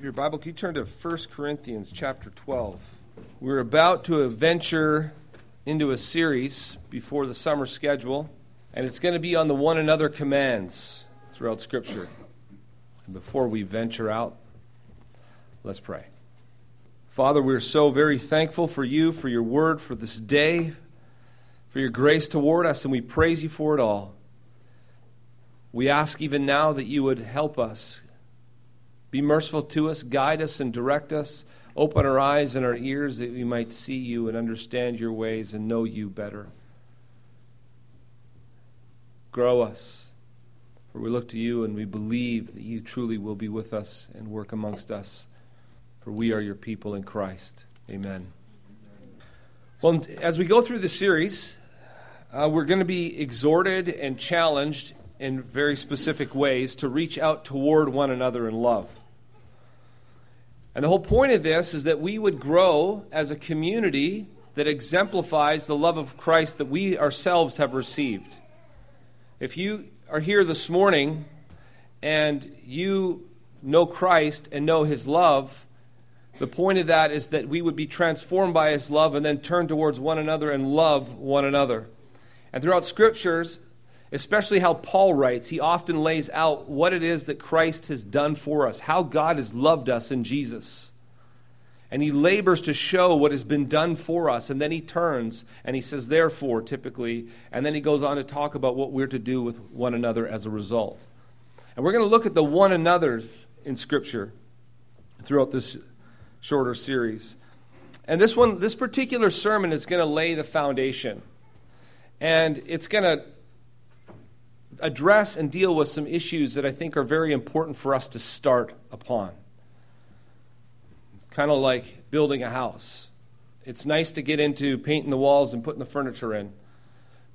your Bible, can you turn to 1 Corinthians chapter 12? We're about to venture into a series before the summer schedule, and it's going to be on the one another commands throughout Scripture. And before we venture out, let's pray. Father, we're so very thankful for you, for your word, for this day, for your grace toward us, and we praise you for it all. We ask even now that you would help us be merciful to us, guide us, and direct us. Open our eyes and our ears that we might see you and understand your ways and know you better. Grow us, for we look to you and we believe that you truly will be with us and work amongst us, for we are your people in Christ. Amen. Well, as we go through the series, uh, we're going to be exhorted and challenged in very specific ways to reach out toward one another in love. And the whole point of this is that we would grow as a community that exemplifies the love of Christ that we ourselves have received. If you are here this morning and you know Christ and know his love, the point of that is that we would be transformed by his love and then turn towards one another and love one another. And throughout scriptures, especially how Paul writes, he often lays out what it is that Christ has done for us, how God has loved us in Jesus. And he labors to show what has been done for us. And then he turns and he says, therefore, typically. And then he goes on to talk about what we're to do with one another as a result. And we're going to look at the one another's in Scripture throughout this shorter series. And this one, this particular sermon is going to lay the foundation. And it's going to address and deal with some issues that I think are very important for us to start upon. Kind of like building a house. It's nice to get into painting the walls and putting the furniture in.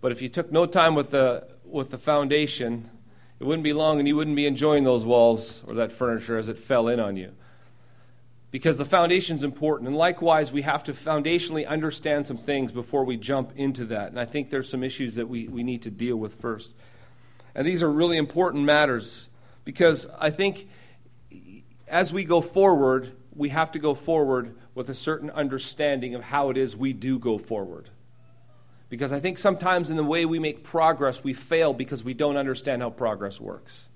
But if you took no time with the, with the foundation, it wouldn't be long and you wouldn't be enjoying those walls or that furniture as it fell in on you. Because the foundation's important. And likewise, we have to foundationally understand some things before we jump into that. And I think there's some issues that we, we need to deal with first. And these are really important matters because I think as we go forward, we have to go forward with a certain understanding of how it is we do go forward. Because I think sometimes in the way we make progress, we fail because we don't understand how progress works.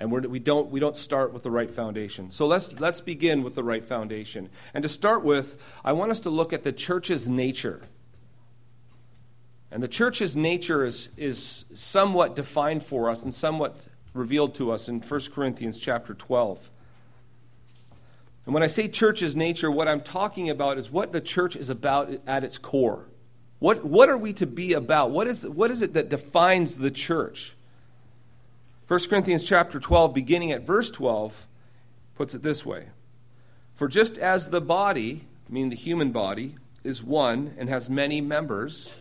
And we're, we, don't, we don't start with the right foundation. So let's, let's begin with the right foundation. And to start with, I want us to look at the church's nature. And the church's nature is, is somewhat defined for us and somewhat revealed to us in 1 Corinthians chapter 12. And when I say church's nature, what I'm talking about is what the church is about at its core. What, what are we to be about? What is, what is it that defines the church? 1 Corinthians chapter 12, beginning at verse 12, puts it this way For just as the body, meaning the human body, is one and has many members,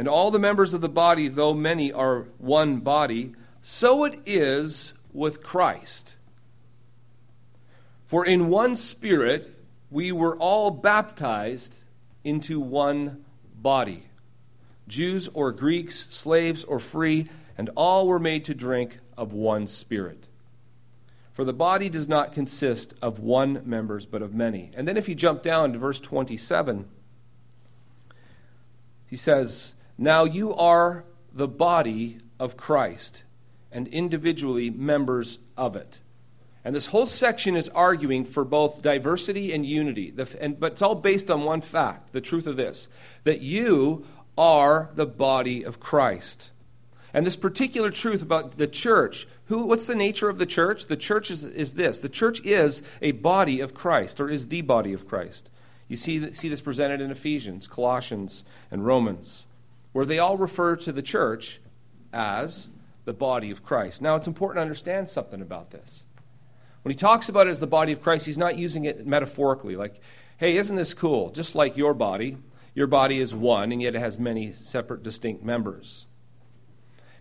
and all the members of the body, though many, are one body, so it is with Christ. For in one spirit we were all baptized into one body Jews or Greeks, slaves or free, and all were made to drink of one spirit. For the body does not consist of one members, but of many. And then if you jump down to verse 27, he says, now you are the body of Christ and individually members of it. And this whole section is arguing for both diversity and unity. The, and, but it's all based on one fact the truth of this that you are the body of Christ. And this particular truth about the church, who, what's the nature of the church? The church is, is this the church is a body of Christ, or is the body of Christ. You see, see this presented in Ephesians, Colossians, and Romans where they all refer to the church as the body of Christ. Now, it's important to understand something about this. When he talks about it as the body of Christ, he's not using it metaphorically, like, hey, isn't this cool? Just like your body, your body is one, and yet it has many separate, distinct members.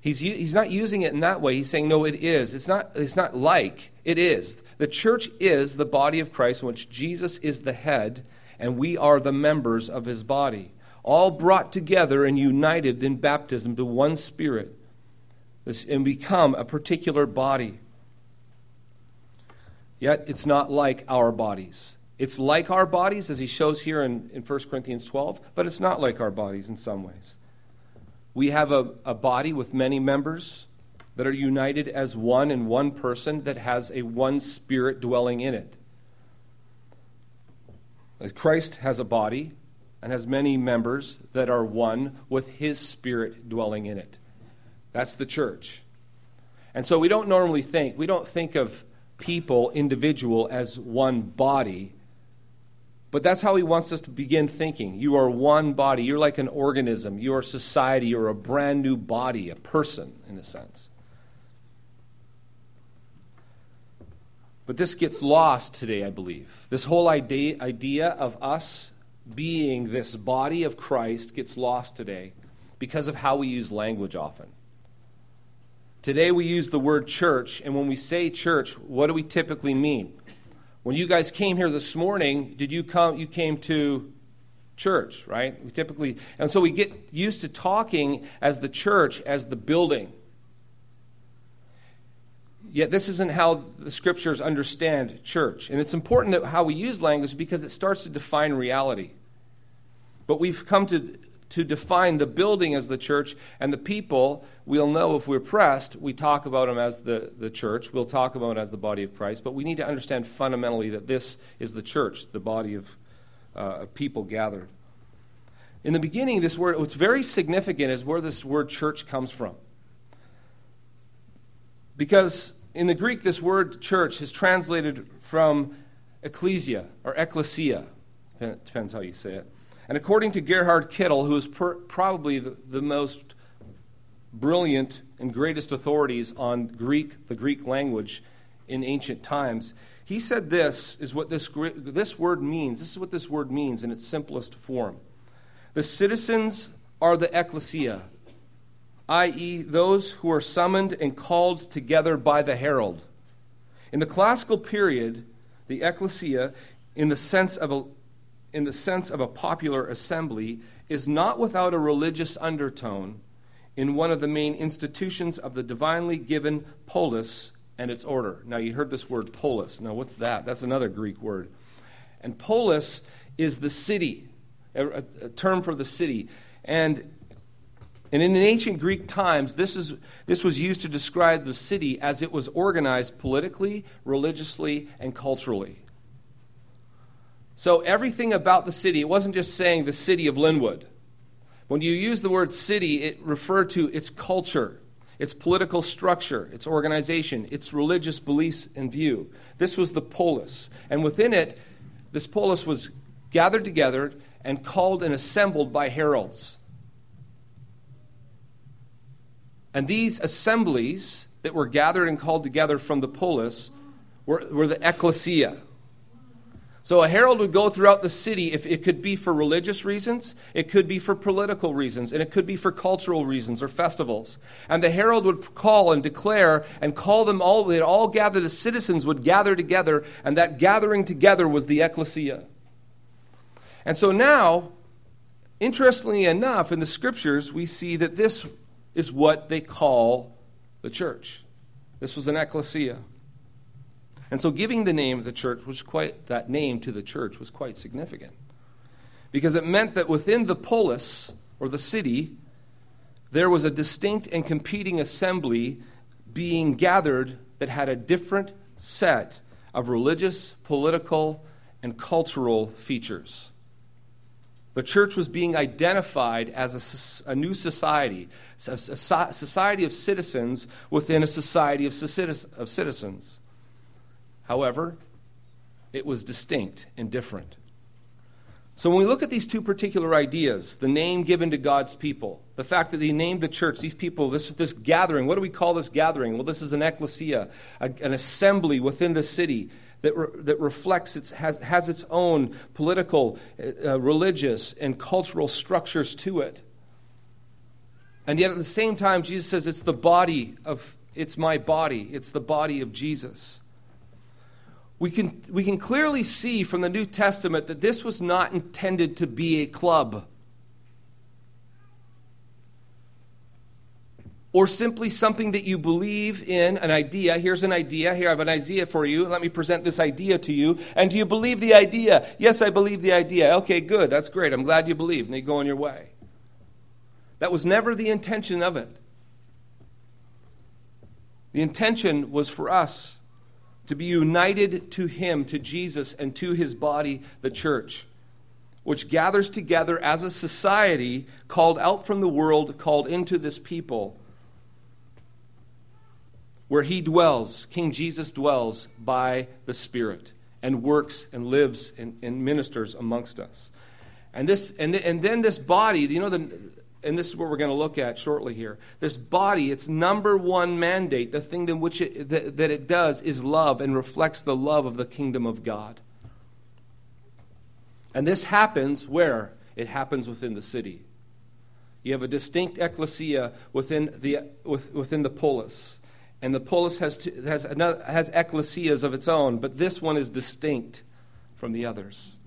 He's, he's not using it in that way. He's saying, no, it is. It's not, it's not like, it is. The church is the body of Christ, in which Jesus is the head, and we are the members of his body all brought together and united in baptism to one spirit and become a particular body. yet it's not like our bodies. It's like our bodies, as he shows here in, in 1 Corinthians 12, but it's not like our bodies in some ways. We have a, a body with many members that are united as one in one person that has a one spirit dwelling in it. As Christ has a body and has many members that are one with his spirit dwelling in it. That's the church. And so we don't normally think, we don't think of people, individual, as one body but that's how he wants us to begin thinking. You are one body. You're like an organism. You are society. You're a brand new body, a person, in a sense. But this gets lost today, I believe. This whole idea, idea of us being this body of Christ gets lost today because of how we use language often. Today we use the word church, and when we say church, what do we typically mean? When you guys came here this morning, did you come you came to church, right? We typically and so we get used to talking as the church as the building. Yet this isn't how the scriptures understand church. And it's important how we use language because it starts to define reality. But we've come to to define the building as the church and the people, we'll know if we're pressed, we talk about them as the, the church. We'll talk about it as the body of Christ. But we need to understand fundamentally that this is the church, the body of, uh, of people gathered. In the beginning, this word, what's very significant is where this word church comes from. Because in the Greek, this word church is translated from ecclesia or ecclesia. Depends how you say it. And according to Gerhard Kittel, who is per, probably the, the most brilliant and greatest authorities on Greek, the Greek language in ancient times, he said this is what this, this word means. This is what this word means in its simplest form. The citizens are the ecclesia, i.e., those who are summoned and called together by the herald. In the classical period, the ecclesia, in the sense of a in the sense of a popular assembly, is not without a religious undertone in one of the main institutions of the divinely given polis and its order. Now, you heard this word polis. Now, what's that? That's another Greek word. And polis is the city, a, a term for the city. And, and in ancient Greek times, this, is, this was used to describe the city as it was organized politically, religiously, and culturally. So everything about the city, it wasn't just saying the city of Linwood. When you use the word city, it referred to its culture, its political structure, its organization, its religious beliefs and view. This was the polis. And within it, this polis was gathered together and called and assembled by heralds. And these assemblies that were gathered and called together from the polis were, were the ecclesia. So a herald would go throughout the city if it could be for religious reasons, it could be for political reasons, and it could be for cultural reasons or festivals. And the herald would call and declare and call them all, they'd all gather, the citizens would gather together, and that gathering together was the ecclesia. And so now, interestingly enough, in the scriptures, we see that this is what they call the church. This was an ecclesia. And so giving the name of the church was quite that name to the church was quite significant. Because it meant that within the polis or the city there was a distinct and competing assembly being gathered that had a different set of religious, political, and cultural features. The church was being identified as a, a new society, a, society of citizens within a society of, of citizens. However, it was distinct and different. So when we look at these two particular ideas, the name given to God's people, the fact that he named the church, these people, this, this gathering, what do we call this gathering? Well, this is an ecclesia, a, an assembly within the city that, re, that reflects, its, has, has its own political, uh, religious, and cultural structures to it. And yet at the same time, Jesus says it's the body of, it's my body, it's the body of Jesus we can, we can clearly see from the New Testament that this was not intended to be a club. or simply something that you believe in, an idea. Here's an idea. Here, I have an idea for you. Let me present this idea to you. And do you believe the idea? Yes, I believe the idea. Okay, good. That's great. I'm glad you believe. And you go on your way. That was never the intention of it. The intention was for us to be united to Him, to Jesus, and to His body, the church which gathers together as a society called out from the world, called into this people, where he dwells, King Jesus dwells by the Spirit and works and lives and, and ministers amongst us. And, this, and, and then this body, you know, the, and this is what we're going to look at shortly here. This body, its number one mandate, the thing in which it, that, that it does is love and reflects the love of the kingdom of God. And this happens where? It happens within the city. You have a distinct ecclesia within the, within the polis. And the polis has, has, another, has ecclesias of its own, but this one is distinct from the others.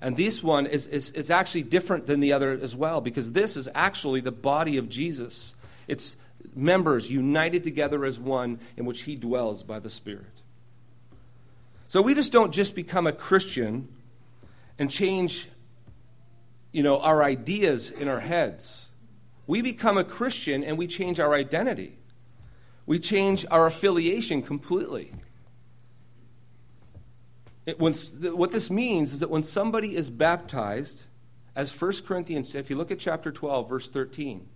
And this one is, is, is actually different than the other as well, because this is actually the body of Jesus. It's members united together as one in which he dwells by the Spirit. So we just don't just become a Christian and change you know our ideas in our heads we become a christian and we change our identity we change our affiliation completely it, when, what this means is that when somebody is baptized as 1 corinthians if you look at chapter 12 verse 13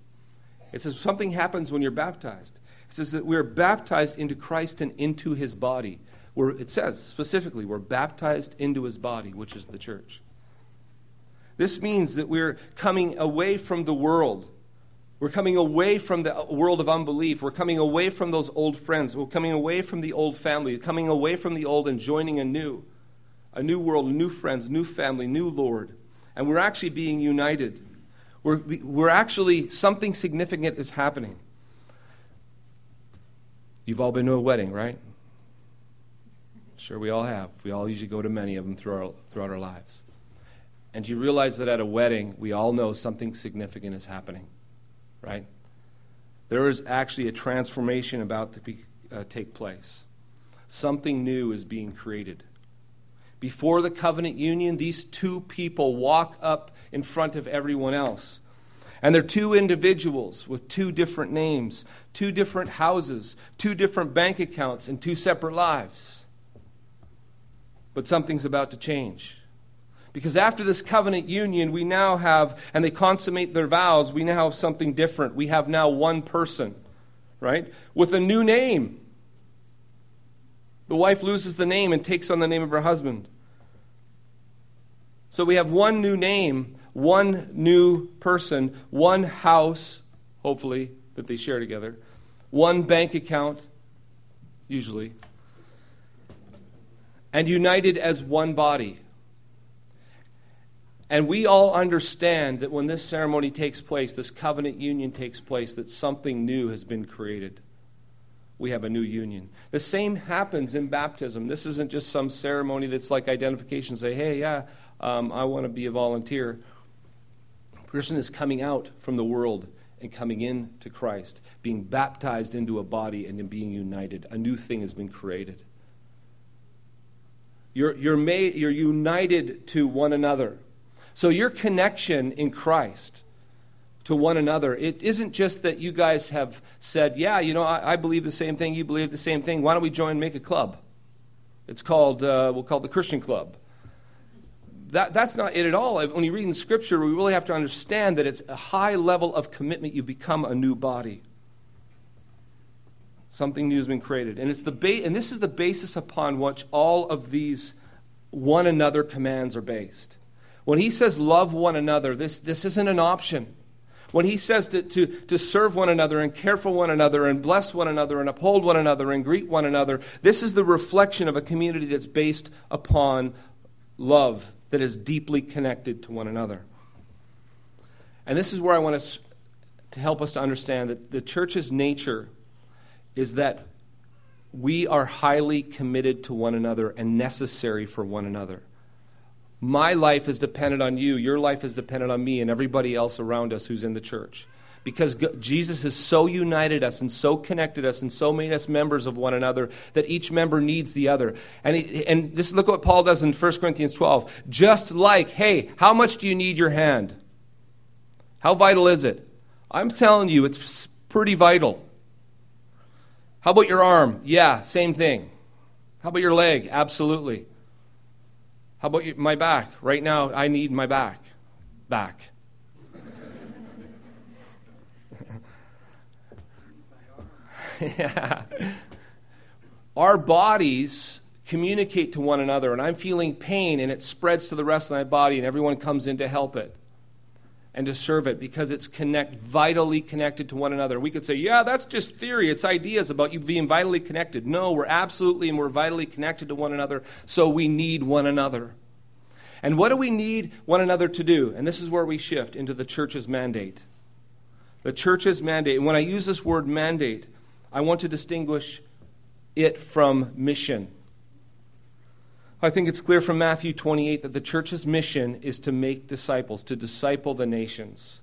it says something happens when you're baptized it says that we're baptized into christ and into his body where it says specifically, we're baptized into his body, which is the church. This means that we're coming away from the world. We're coming away from the uh, world of unbelief. We're coming away from those old friends. We're coming away from the old family, We're coming away from the old and joining a new. A new world, new friends, new family, new Lord. And we're actually being united. We're, we're actually, something significant is happening. You've all been to a wedding, right? Sure, we all have. We all usually go to many of them through our, throughout our lives. And you realize that at a wedding, we all know something significant is happening, right? There is actually a transformation about to be, uh, take place. Something new is being created. Before the covenant union, these two people walk up in front of everyone else. And they're two individuals with two different names, two different houses, two different bank accounts, and two separate lives. But something's about to change. Because after this covenant union, we now have, and they consummate their vows, we now have something different. We have now one person, right? With a new name. The wife loses the name and takes on the name of her husband. So we have one new name, one new person, one house, hopefully, that they share together, one bank account, usually, and united as one body. And we all understand that when this ceremony takes place, this covenant union takes place, that something new has been created. We have a new union. The same happens in baptism. This isn't just some ceremony that's like identification, say, hey, yeah, um, I want to be a volunteer. A person is coming out from the world and coming in to Christ, being baptized into a body and then being united. A new thing has been created. You're, you're, made, you're united to one another. So your connection in Christ to one another, it isn't just that you guys have said, yeah, you know, I, I believe the same thing, you believe the same thing. Why don't we join make a club? It's called, uh, we'll call it the Christian Club. That, that's not it at all. When you read in Scripture, we really have to understand that it's a high level of commitment. You become a new body. Something new has been created. And, it's the ba- and this is the basis upon which all of these one another commands are based. When he says love one another, this, this isn't an option. When he says to, to, to serve one another and care for one another and bless one another and uphold one another and greet one another, this is the reflection of a community that's based upon love that is deeply connected to one another. And this is where I want us to help us to understand that the church's nature is that we are highly committed to one another and necessary for one another. My life is dependent on you. Your life is dependent on me and everybody else around us who's in the church. Because Jesus has so united us and so connected us and so made us members of one another that each member needs the other. And, he, and this look what Paul does in 1 Corinthians 12. Just like, hey, how much do you need your hand? How vital is it? I'm telling you, it's pretty vital. How about your arm? Yeah, same thing. How about your leg? Absolutely. How about my back? Right now, I need my back. Back. Our bodies communicate to one another, and I'm feeling pain, and it spreads to the rest of my body, and everyone comes in to help it and to serve it because it's connect vitally connected to one another. We could say, yeah, that's just theory. It's ideas about you being vitally connected. No, we're absolutely and we're vitally connected to one another, so we need one another. And what do we need one another to do? And this is where we shift into the church's mandate. The church's mandate. And when I use this word mandate, I want to distinguish it from mission. I think it's clear from Matthew 28 that the church's mission is to make disciples, to disciple the nations,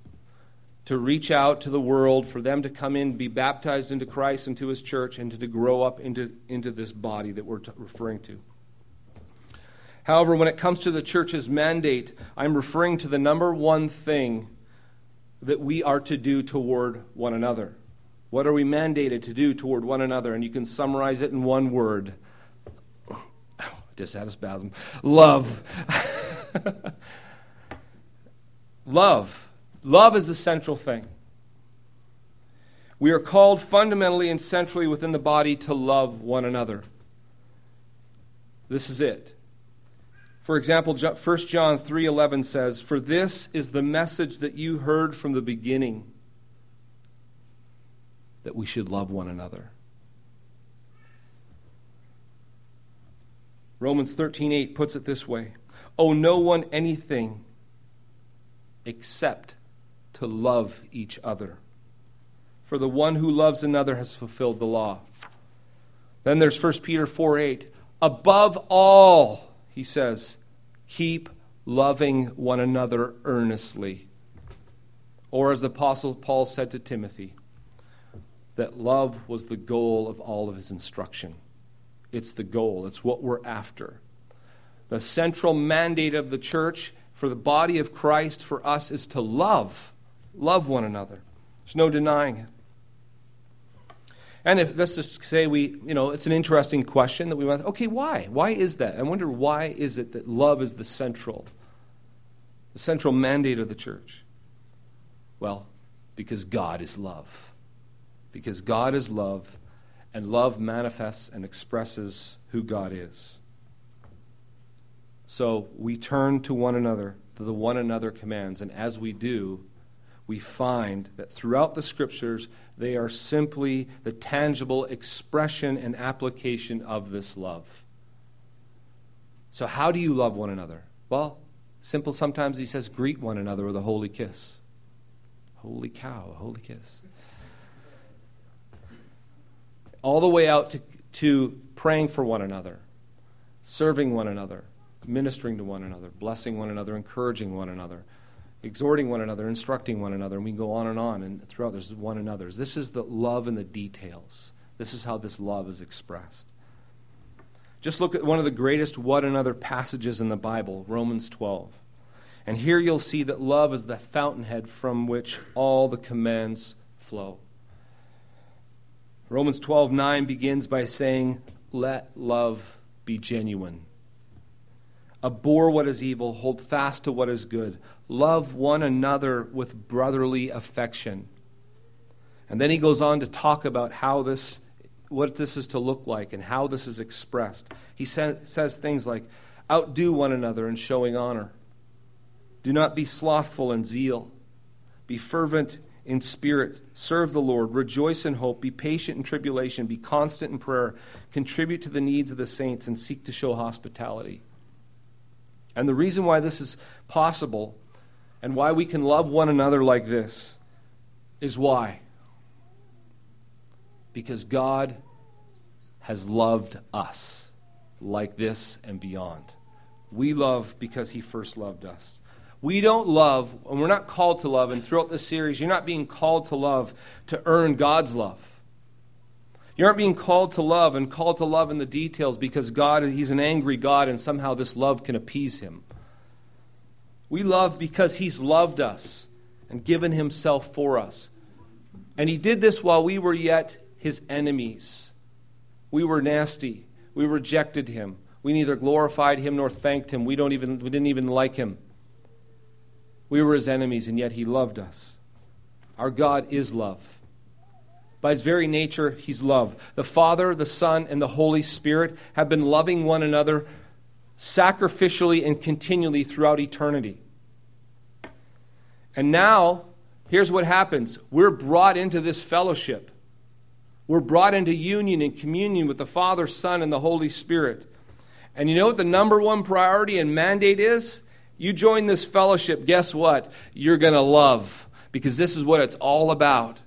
to reach out to the world, for them to come in, be baptized into Christ and to his church, and to, to grow up into, into this body that we're t- referring to. However, when it comes to the church's mandate, I'm referring to the number one thing that we are to do toward one another. What are we mandated to do toward one another? And you can summarize it in one word dissatisfaction. Love. Love. Love is the central thing. We are called fundamentally and centrally within the body to love one another. This is it. For example, 1 John 3:11 says, "For this is the message that you heard from the beginning, that we should love one another. Romans 13:8 puts it this way: "Owe no one anything except to love each other. For the one who loves another has fulfilled the law." Then there's 1 Peter 4:8. Above all, he says, keep loving one another earnestly. Or as the apostle Paul said to Timothy, that love was the goal of all of his instruction. It's the goal, it's what we're after. The central mandate of the church for the body of Christ for us is to love, love one another. There's no denying it. And if let's just say we, you know, it's an interesting question that we want. Okay, why? Why is that? I wonder why is it that love is the central, the central mandate of the church? Well, because God is love because God is love, and love manifests and expresses who God is. So we turn to one another, to the one another commands, and as we do, we find that throughout the scriptures, they are simply the tangible expression and application of this love. So, how do you love one another? Well, simple sometimes he says, greet one another with a holy kiss. Holy cow, a holy kiss all the way out to, to praying for one another, serving one another, ministering to one another, blessing one another, encouraging one another, exhorting one another, instructing one another, and we can go on and on. And throughout, there's one another's. This is the love in the details. This is how this love is expressed. Just look at one of the greatest one another passages in the Bible, Romans 12. And here you'll see that love is the fountainhead from which all the commands flow. Romans 12 9 begins by saying, Let love be genuine. Abhor what is evil, hold fast to what is good. Love one another with brotherly affection. And then he goes on to talk about how this, what this is to look like and how this is expressed. He sa- says things like, Outdo one another in showing honor. Do not be slothful in zeal. Be fervent in spirit, serve the Lord, rejoice in hope, be patient in tribulation, be constant in prayer, contribute to the needs of the saints, and seek to show hospitality. And the reason why this is possible and why we can love one another like this is why? Because God has loved us like this and beyond. We love because He first loved us. We don't love, and we're not called to love, and throughout this series, you're not being called to love to earn God's love. You aren't being called to love and called to love in the details because God, He's an angry God, and somehow this love can appease Him. We love because He's loved us and given Himself for us. And He did this while we were yet His enemies. We were nasty. We rejected Him. We neither glorified Him nor thanked Him. We, don't even, we didn't even like Him. We were his enemies, and yet he loved us. Our God is love. By his very nature, he's love. The Father, the Son, and the Holy Spirit have been loving one another sacrificially and continually throughout eternity. And now, here's what happens we're brought into this fellowship. We're brought into union and communion with the Father, Son, and the Holy Spirit. And you know what the number one priority and mandate is? You join this fellowship, guess what? You're going to love because this is what it's all about.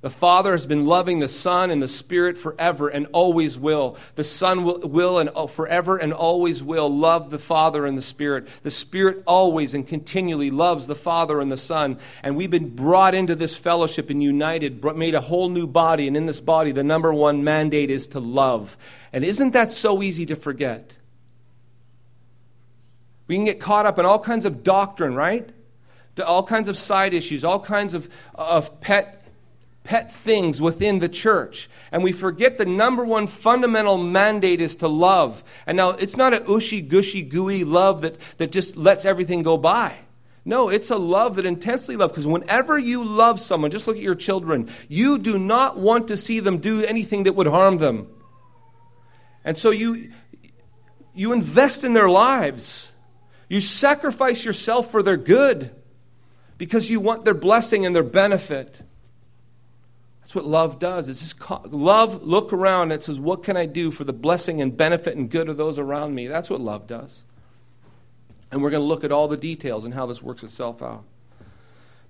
The Father has been loving the Son and the Spirit forever and always will. The Son will, will, and oh, forever and always will love the Father and the Spirit. The Spirit always and continually loves the Father and the Son. And we've been brought into this fellowship and united, made a whole new body. And in this body, the number one mandate is to love. And isn't that so easy to forget? We can get caught up in all kinds of doctrine, right? To All kinds of side issues, all kinds of, of pet, pet things within the church. And we forget the number one fundamental mandate is to love. And now, it's not a ushy, gushy, gooey love that, that just lets everything go by. No, it's a love that intensely love. Because whenever you love someone, just look at your children, you do not want to see them do anything that would harm them. And so you, you invest in their lives. You sacrifice yourself for their good because you want their blessing and their benefit. That's what love does. It's just love, look around and says, What can I do for the blessing and benefit and good of those around me? That's what love does. And we're going to look at all the details and how this works itself out.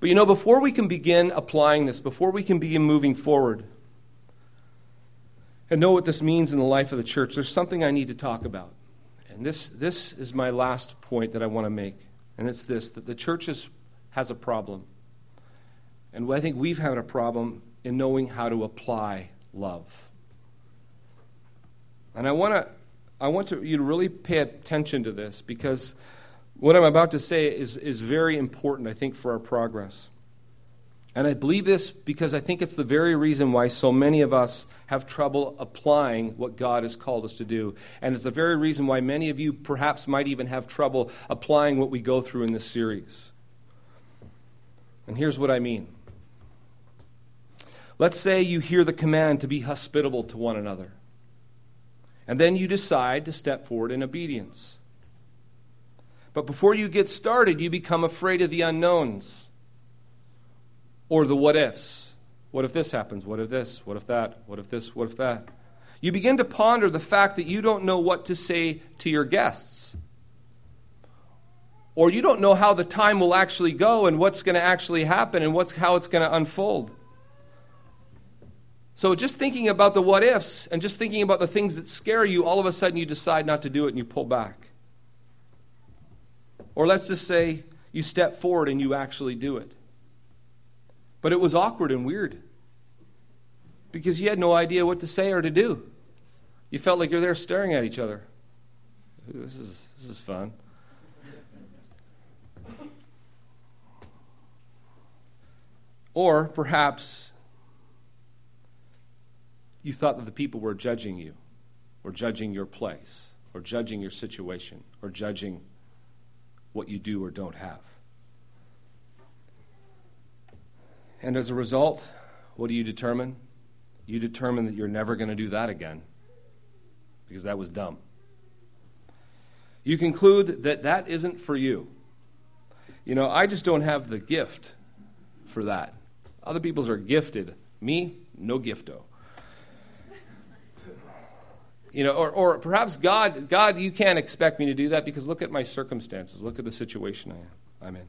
But you know, before we can begin applying this, before we can begin moving forward and know what this means in the life of the church, there's something I need to talk about. And this, this is my last point that I want to make. And it's this that the church is, has a problem. And I think we've had a problem in knowing how to apply love. And I want to I want to, you to really pay attention to this because what I'm about to say is, is very important, I think, for our progress. And I believe this because I think it's the very reason why so many of us have trouble applying what God has called us to do. And it's the very reason why many of you perhaps might even have trouble applying what we go through in this series. And here's what I mean. Let's say you hear the command to be hospitable to one another. And then you decide to step forward in obedience. But before you get started, you become afraid of the unknowns or the what ifs. What if this happens? What if this? What if that? What if this? What if that? You begin to ponder the fact that you don't know what to say to your guests. Or you don't know how the time will actually go and what's going to actually happen and what's, how it's going to unfold. So, just thinking about the what ifs and just thinking about the things that scare you, all of a sudden you decide not to do it and you pull back. Or let's just say you step forward and you actually do it. But it was awkward and weird because you had no idea what to say or to do. You felt like you're there staring at each other. This is, this is fun. Or perhaps you thought that the people were judging you, or judging your place, or judging your situation, or judging what you do or don't have. And as a result, what do you determine? You determine that you're never going to do that again because that was dumb. You conclude that that isn't for you. You know, I just don't have the gift for that. Other people's are gifted. Me, no gifto. You know, or, or perhaps God, God, you can't expect me to do that because look at my circumstances. Look at the situation I am, I'm in.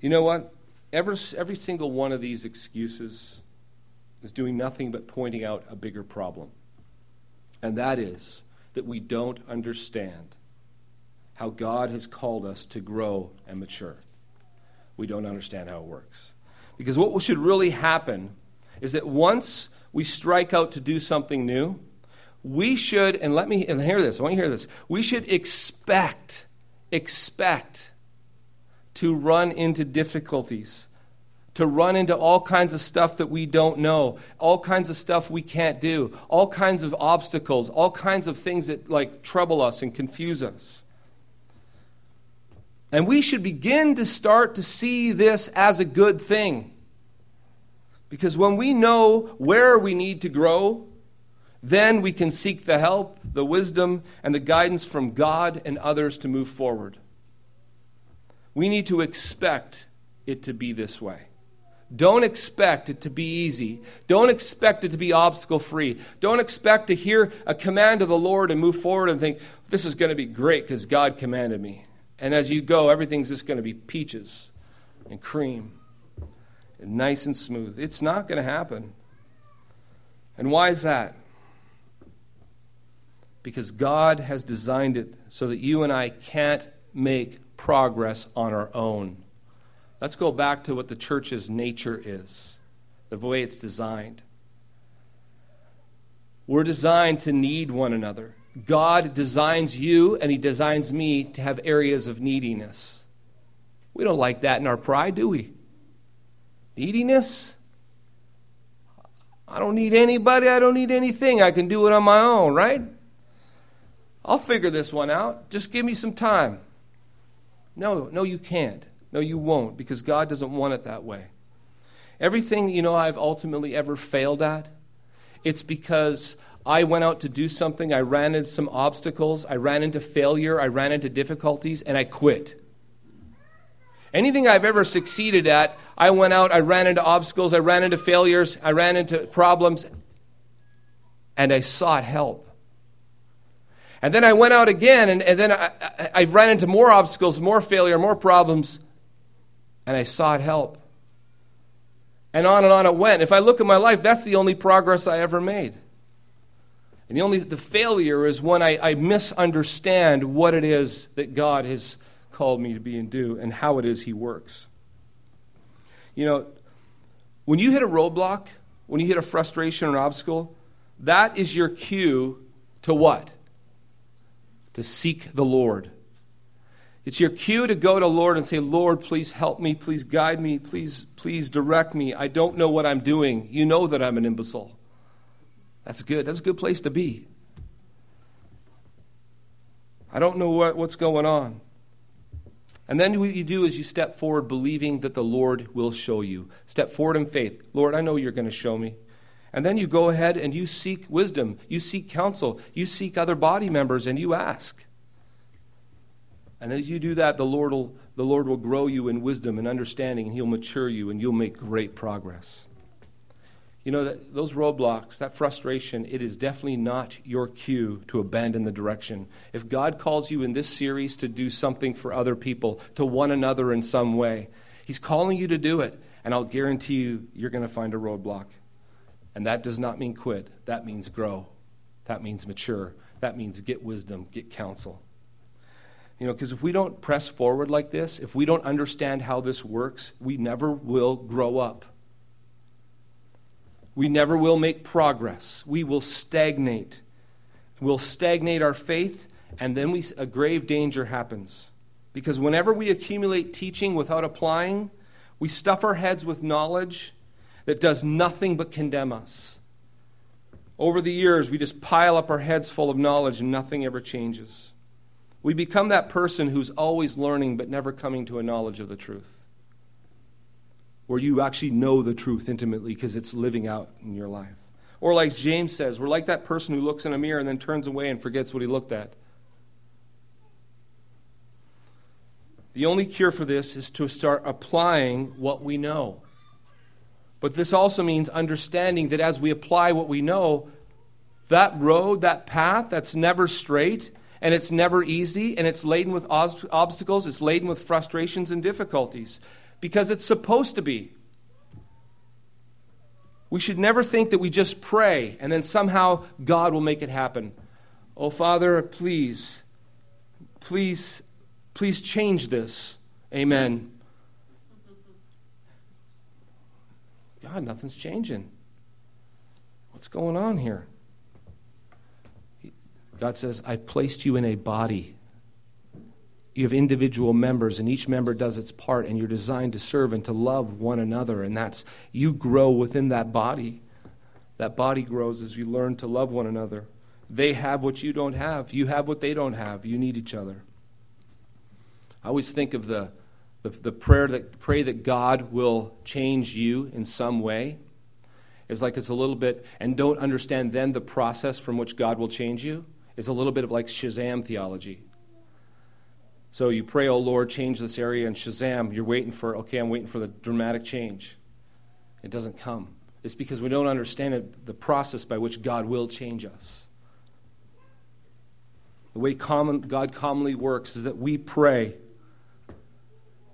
You know what? Every, every single one of these excuses is doing nothing but pointing out a bigger problem. And that is that we don't understand how God has called us to grow and mature. We don't understand how it works. Because what should really happen is that once we strike out to do something new, we should, and let me and hear this, I want you to hear this. We should expect, expect to run into difficulties, to run into all kinds of stuff that we don't know, all kinds of stuff we can't do, all kinds of obstacles, all kinds of things that like trouble us and confuse us. And we should begin to start to see this as a good thing. Because when we know where we need to grow, then we can seek the help, the wisdom, and the guidance from God and others to move forward. We need to expect it to be this way. Don't expect it to be easy. Don't expect it to be obstacle free. Don't expect to hear a command of the Lord and move forward and think, this is going to be great because God commanded me. And as you go, everything's just going to be peaches and cream and nice and smooth. It's not going to happen. And why is that? Because God has designed it so that you and I can't make progress on our own. Let's go back to what the church's nature is, the way it's designed. We're designed to need one another. God designs you and He designs me to have areas of neediness. We don't like that in our pride, do we? Neediness? I don't need anybody. I don't need anything. I can do it on my own, right? I'll figure this one out. Just give me some time. No, no, you can't. No, you won't, because God doesn't want it that way. Everything, you know, I've ultimately ever failed at, it's because I went out to do something, I ran into some obstacles, I ran into failure, I ran into difficulties, and I quit. Anything I've ever succeeded at, I went out, I ran into obstacles, I ran into failures, I ran into problems, and I sought help. And then I went out again, and, and then I, I, I ran into more obstacles, more failure, more problems, and I sought help. And on and on it went. If I look at my life, that's the only progress I ever made. And the only the failure is when I, I misunderstand what it is that God has called me to be and do and how it is He works. You know, when you hit a roadblock, when you hit a frustration or an obstacle, that is your cue to what? To seek the Lord. It's your cue to go to the Lord and say, Lord, please help me, please guide me, please, please direct me. I don't know what I'm doing. You know that I'm an imbecile. That's good. That's a good place to be. I don't know what, what's going on. And then what you do is you step forward believing that the Lord will show you. Step forward in faith. Lord, I know you're going to show me. And then you go ahead and you seek wisdom, you seek counsel, you seek other body members, and you ask. And as you do that, the Lord will, the Lord will grow you in wisdom and understanding, and He'll mature you, and you'll make great progress. You know, that, those roadblocks, that frustration, it is definitely not your cue to abandon the direction. If God calls you in this series to do something for other people, to one another in some way, He's calling you to do it. And I'll guarantee you, you're going to find a roadblock. And that does not mean quit, that means grow, that means mature, that means get wisdom, get counsel. You know, because if we don't press forward like this, if we don't understand how this works, we never will grow up we never will make progress. We will stagnate. We'll stagnate our faith, and then we, a grave danger happens. Because whenever we accumulate teaching without applying, we stuff our heads with knowledge that does nothing but condemn us. Over the years, we just pile up our heads full of knowledge and nothing ever changes. We become that person who's always learning but never coming to a knowledge of the truth where you actually know the truth intimately because it's living out in your life. Or, like James says, we're like that person who looks in a mirror and then turns away and forgets what he looked at. The only cure for this is to start applying what we know. But this also means understanding that as we apply what we know, that road, that path that's never straight, and it's never easy, and it's laden with obstacles, it's laden with frustrations and difficulties because it's supposed to be. We should never think that we just pray and then somehow God will make it happen. Oh, Father, please, please Please change this. Amen. God, nothing's changing. What's going on here? God says, I've placed you in a body. You have individual members, and each member does its part, and you're designed to serve and to love one another. And that's, you grow within that body. That body grows as you learn to love one another. They have what you don't have. You have what they don't have. You need each other. I always think of the, the, the prayer that pray that God will change you in some way. is like it's a little bit, and don't understand then the process from which God will change you. is a little bit of like Shazam theology. So you pray, oh Lord, change this area, and Shazam, you're waiting for, okay, I'm waiting for the dramatic change. It doesn't come. It's because we don't understand it, the process by which God will change us. The way common, God commonly works is that we pray.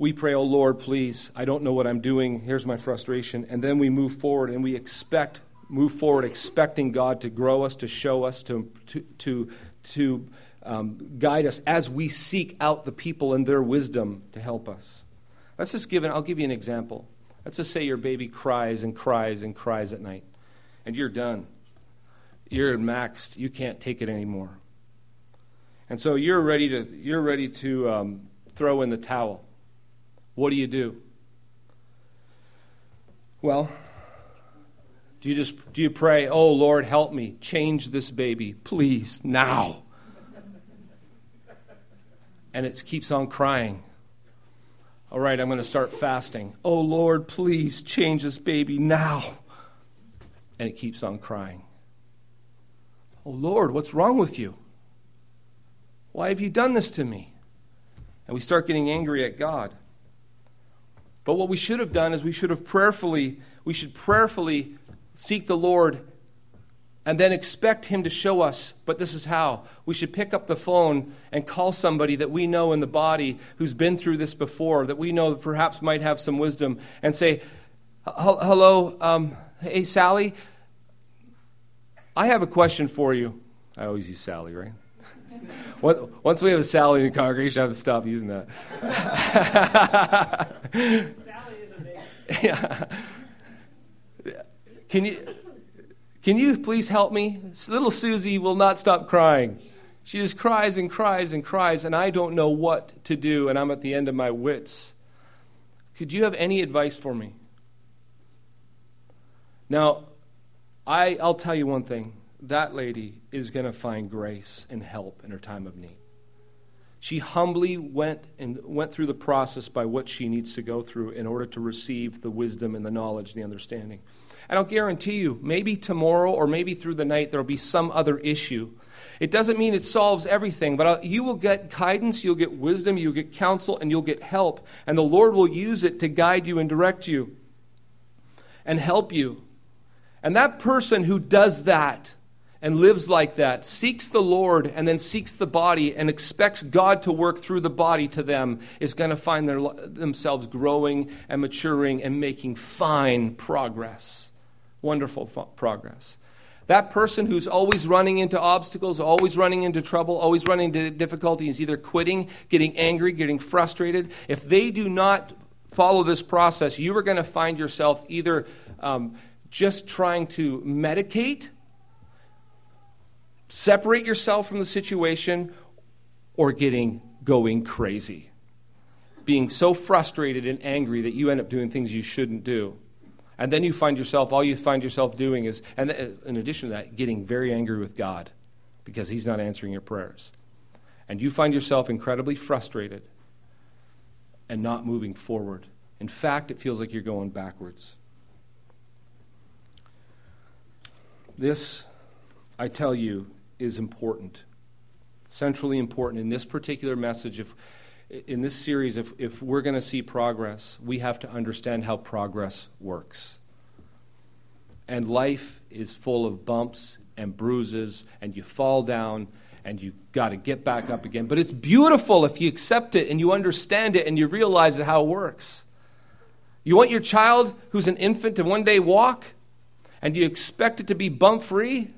We pray, oh Lord, please, I don't know what I'm doing. Here's my frustration. And then we move forward and we expect, move forward expecting God to grow us, to show us, to, to, to, to um, guide us as we seek out the people and their wisdom to help us. Let's just give an, I'll give you an example. Let's just say your baby cries and cries and cries at night, and you're done. You're maxed. You can't take it anymore. And so you're ready to, you're ready to um, throw in the towel. What do you do? Well, do you just do you pray, "Oh Lord, help me, change this baby, please, now." And it keeps on crying. All right, I'm going to start fasting. Oh Lord, please change this baby now. And it keeps on crying. Oh Lord, what's wrong with you? Why have you done this to me? And we start getting angry at God. But what we should have done is we should have prayerfully, we should prayerfully seek the Lord and then expect Him to show us. But this is how. We should pick up the phone and call somebody that we know in the body who's been through this before, that we know perhaps might have some wisdom, and say, Hello, um, hey, Sally, I have a question for you. I always use Sally, right? Once we have a Sally in the congregation, I have to stop using that. Sally is a yeah. Can you, can you please help me? Little Susie will not stop crying. She just cries and cries and cries, and I don't know what to do, and I'm at the end of my wits. Could you have any advice for me? Now, I, I'll tell you one thing that lady is going to find grace and help in her time of need. She humbly went and went through the process by what she needs to go through in order to receive the wisdom and the knowledge and the understanding. And I'll guarantee you, maybe tomorrow or maybe through the night, there'll be some other issue. It doesn't mean it solves everything, but uh, you will get guidance, you'll get wisdom, you'll get counsel, and you'll get help. And the Lord will use it to guide you and direct you and help you. And that person who does that, and lives like that, seeks the Lord and then seeks the body and expects God to work through the body to them, is going to find their, themselves growing and maturing and making fine progress. Wonderful progress. That person who's always running into obstacles, always running into trouble, always running into difficulty is either quitting, getting angry, getting frustrated. If they do not follow this process, you are going to find yourself either um, just trying to medicate separate yourself from the situation or getting going crazy. Being so frustrated and angry that you end up doing things you shouldn't do. And then you find yourself, all you find yourself doing is, and uh, in addition to that, getting very angry with God because He's not answering your prayers. And you find yourself incredibly frustrated and not moving forward. In fact, it feels like you're going backwards. This, I tell you, is important, centrally important. In this particular message, if, in this series, if, if we're going to see progress, we have to understand how progress works. And life is full of bumps and bruises, and you fall down and you got to get back up again. But it's beautiful if you accept it and you understand it and you realize how it works. You want your child who's an infant to one day walk, and you expect it to be bump free?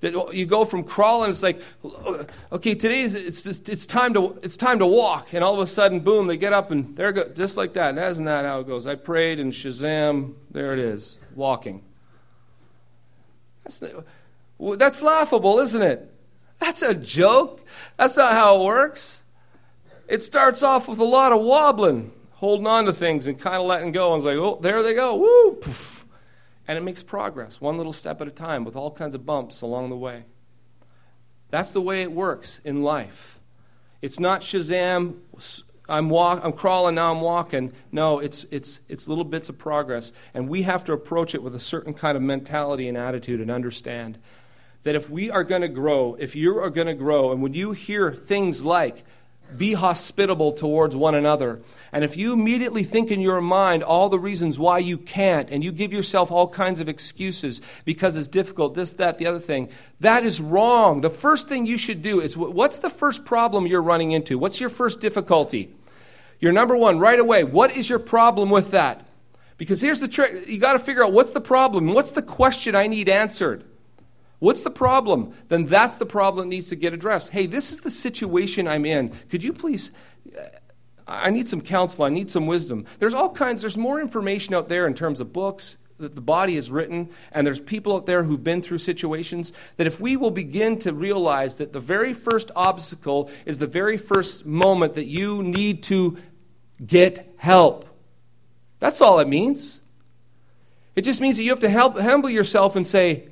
That you go from crawling, it's like, uh, okay, today's it's it's time to it's time to walk, and all of a sudden, boom, they get up and they're go, just like that. And isn't that how it goes? I prayed and Shazam, there it is, walking. That's that's laughable, isn't it? That's a joke. That's not how it works. It starts off with a lot of wobbling, holding on to things and kind of letting go. And it's like, oh, there they go. Woo! Poof. And it makes progress, one little step at a time, with all kinds of bumps along the way. That's the way it works in life. It's not Shazam, I'm, walk, I'm crawling, now I'm walking. No, it's, it's, it's little bits of progress. And we have to approach it with a certain kind of mentality and attitude and understand that if we are going to grow, if you are going to grow, and when you hear things like, be hospitable towards one another. And if you immediately think in your mind all the reasons why you can't, and you give yourself all kinds of excuses because it's difficult, this, that, the other thing, that is wrong. The first thing you should do is what's the first problem you're running into? What's your first difficulty? Your number one, right away, what is your problem with that? Because here's the trick you got to figure out what's the problem, what's the question I need answered. What's the problem? Then that's the problem that needs to get addressed. Hey, this is the situation I'm in. Could you please? I need some counsel. I need some wisdom. There's all kinds, there's more information out there in terms of books that the body has written, and there's people out there who've been through situations that if we will begin to realize that the very first obstacle is the very first moment that you need to get help. That's all it means. It just means that you have to help, humble yourself and say,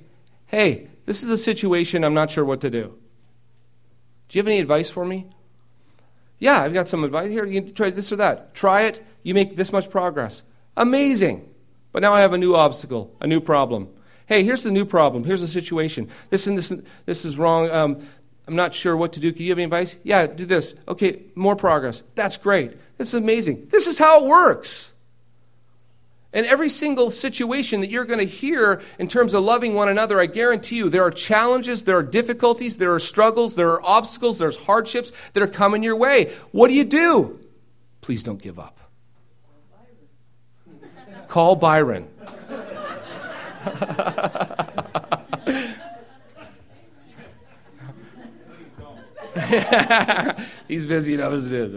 hey, this is a situation I'm not sure what to do. Do you have any advice for me? Yeah, I've got some advice here. You try this or that. Try it. You make this much progress. Amazing. But now I have a new obstacle, a new problem. Hey, here's the new problem. Here's the situation. This and this, this is wrong. Um, I'm not sure what to do. Can you give me advice? Yeah, do this. Okay, more progress. That's great. This is amazing. This is how it works. And every single situation that you're going to hear in terms of loving one another, I guarantee you there are challenges, there are difficulties, there are struggles, there are obstacles, there's hardships that are coming your way. What do you do? Please don't give up. Call Byron. He's busy enough as it is.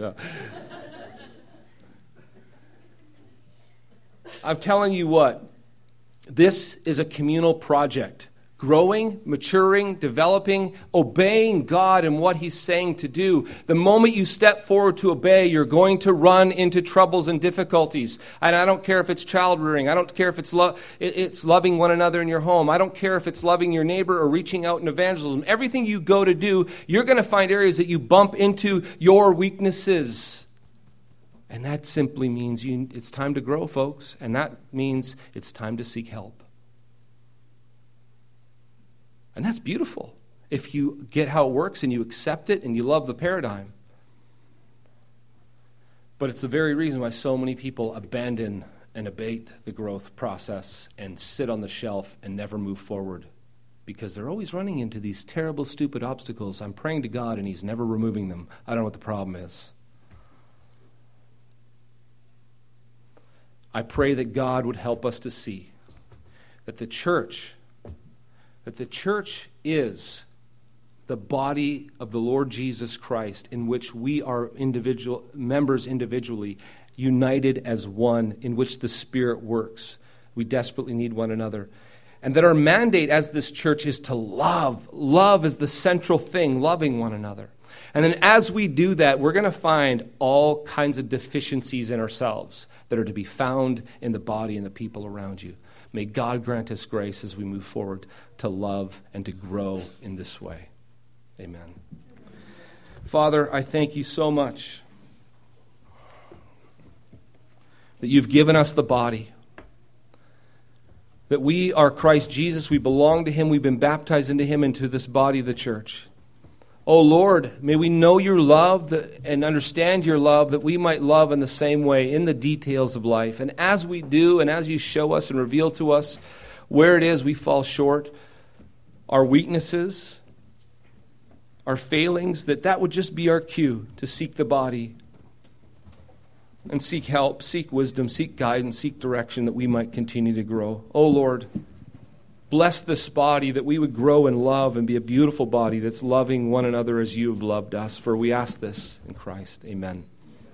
I'm telling you what, this is a communal project. Growing, maturing, developing, obeying God and what He's saying to do. The moment you step forward to obey, you're going to run into troubles and difficulties. And I don't care if it's child rearing. I don't care if it's, lo- it's loving one another in your home. I don't care if it's loving your neighbor or reaching out in evangelism. Everything you go to do, you're going to find areas that you bump into your weaknesses. And that simply means you, it's time to grow, folks. And that means it's time to seek help. And that's beautiful if you get how it works and you accept it and you love the paradigm. But it's the very reason why so many people abandon and abate the growth process and sit on the shelf and never move forward because they're always running into these terrible, stupid obstacles. I'm praying to God and He's never removing them. I don't know what the problem is. I pray that God would help us to see that the church, that the church is the body of the Lord Jesus Christ, in which we are individual members individually, united as one, in which the Spirit works. We desperately need one another. And that our mandate as this church is to love. Love is the central thing, loving one another. And then as we do that, we're going to find all kinds of deficiencies in ourselves that are to be found in the body and the people around you. May God grant us grace as we move forward to love and to grow in this way. Amen. Father, I thank you so much that you've given us the body. That we are Christ Jesus, we belong to Him, we've been baptized into Him, into this body of the church. Oh Lord, may we know your love and understand your love that we might love in the same way in the details of life. And as we do, and as you show us and reveal to us where it is we fall short, our weaknesses, our failings, that that would just be our cue to seek the body and seek help, seek wisdom, seek guidance, seek direction that we might continue to grow. Oh Lord, Bless this body that we would grow in love and be a beautiful body that's loving one another as you have loved us. For we ask this in Christ. Amen.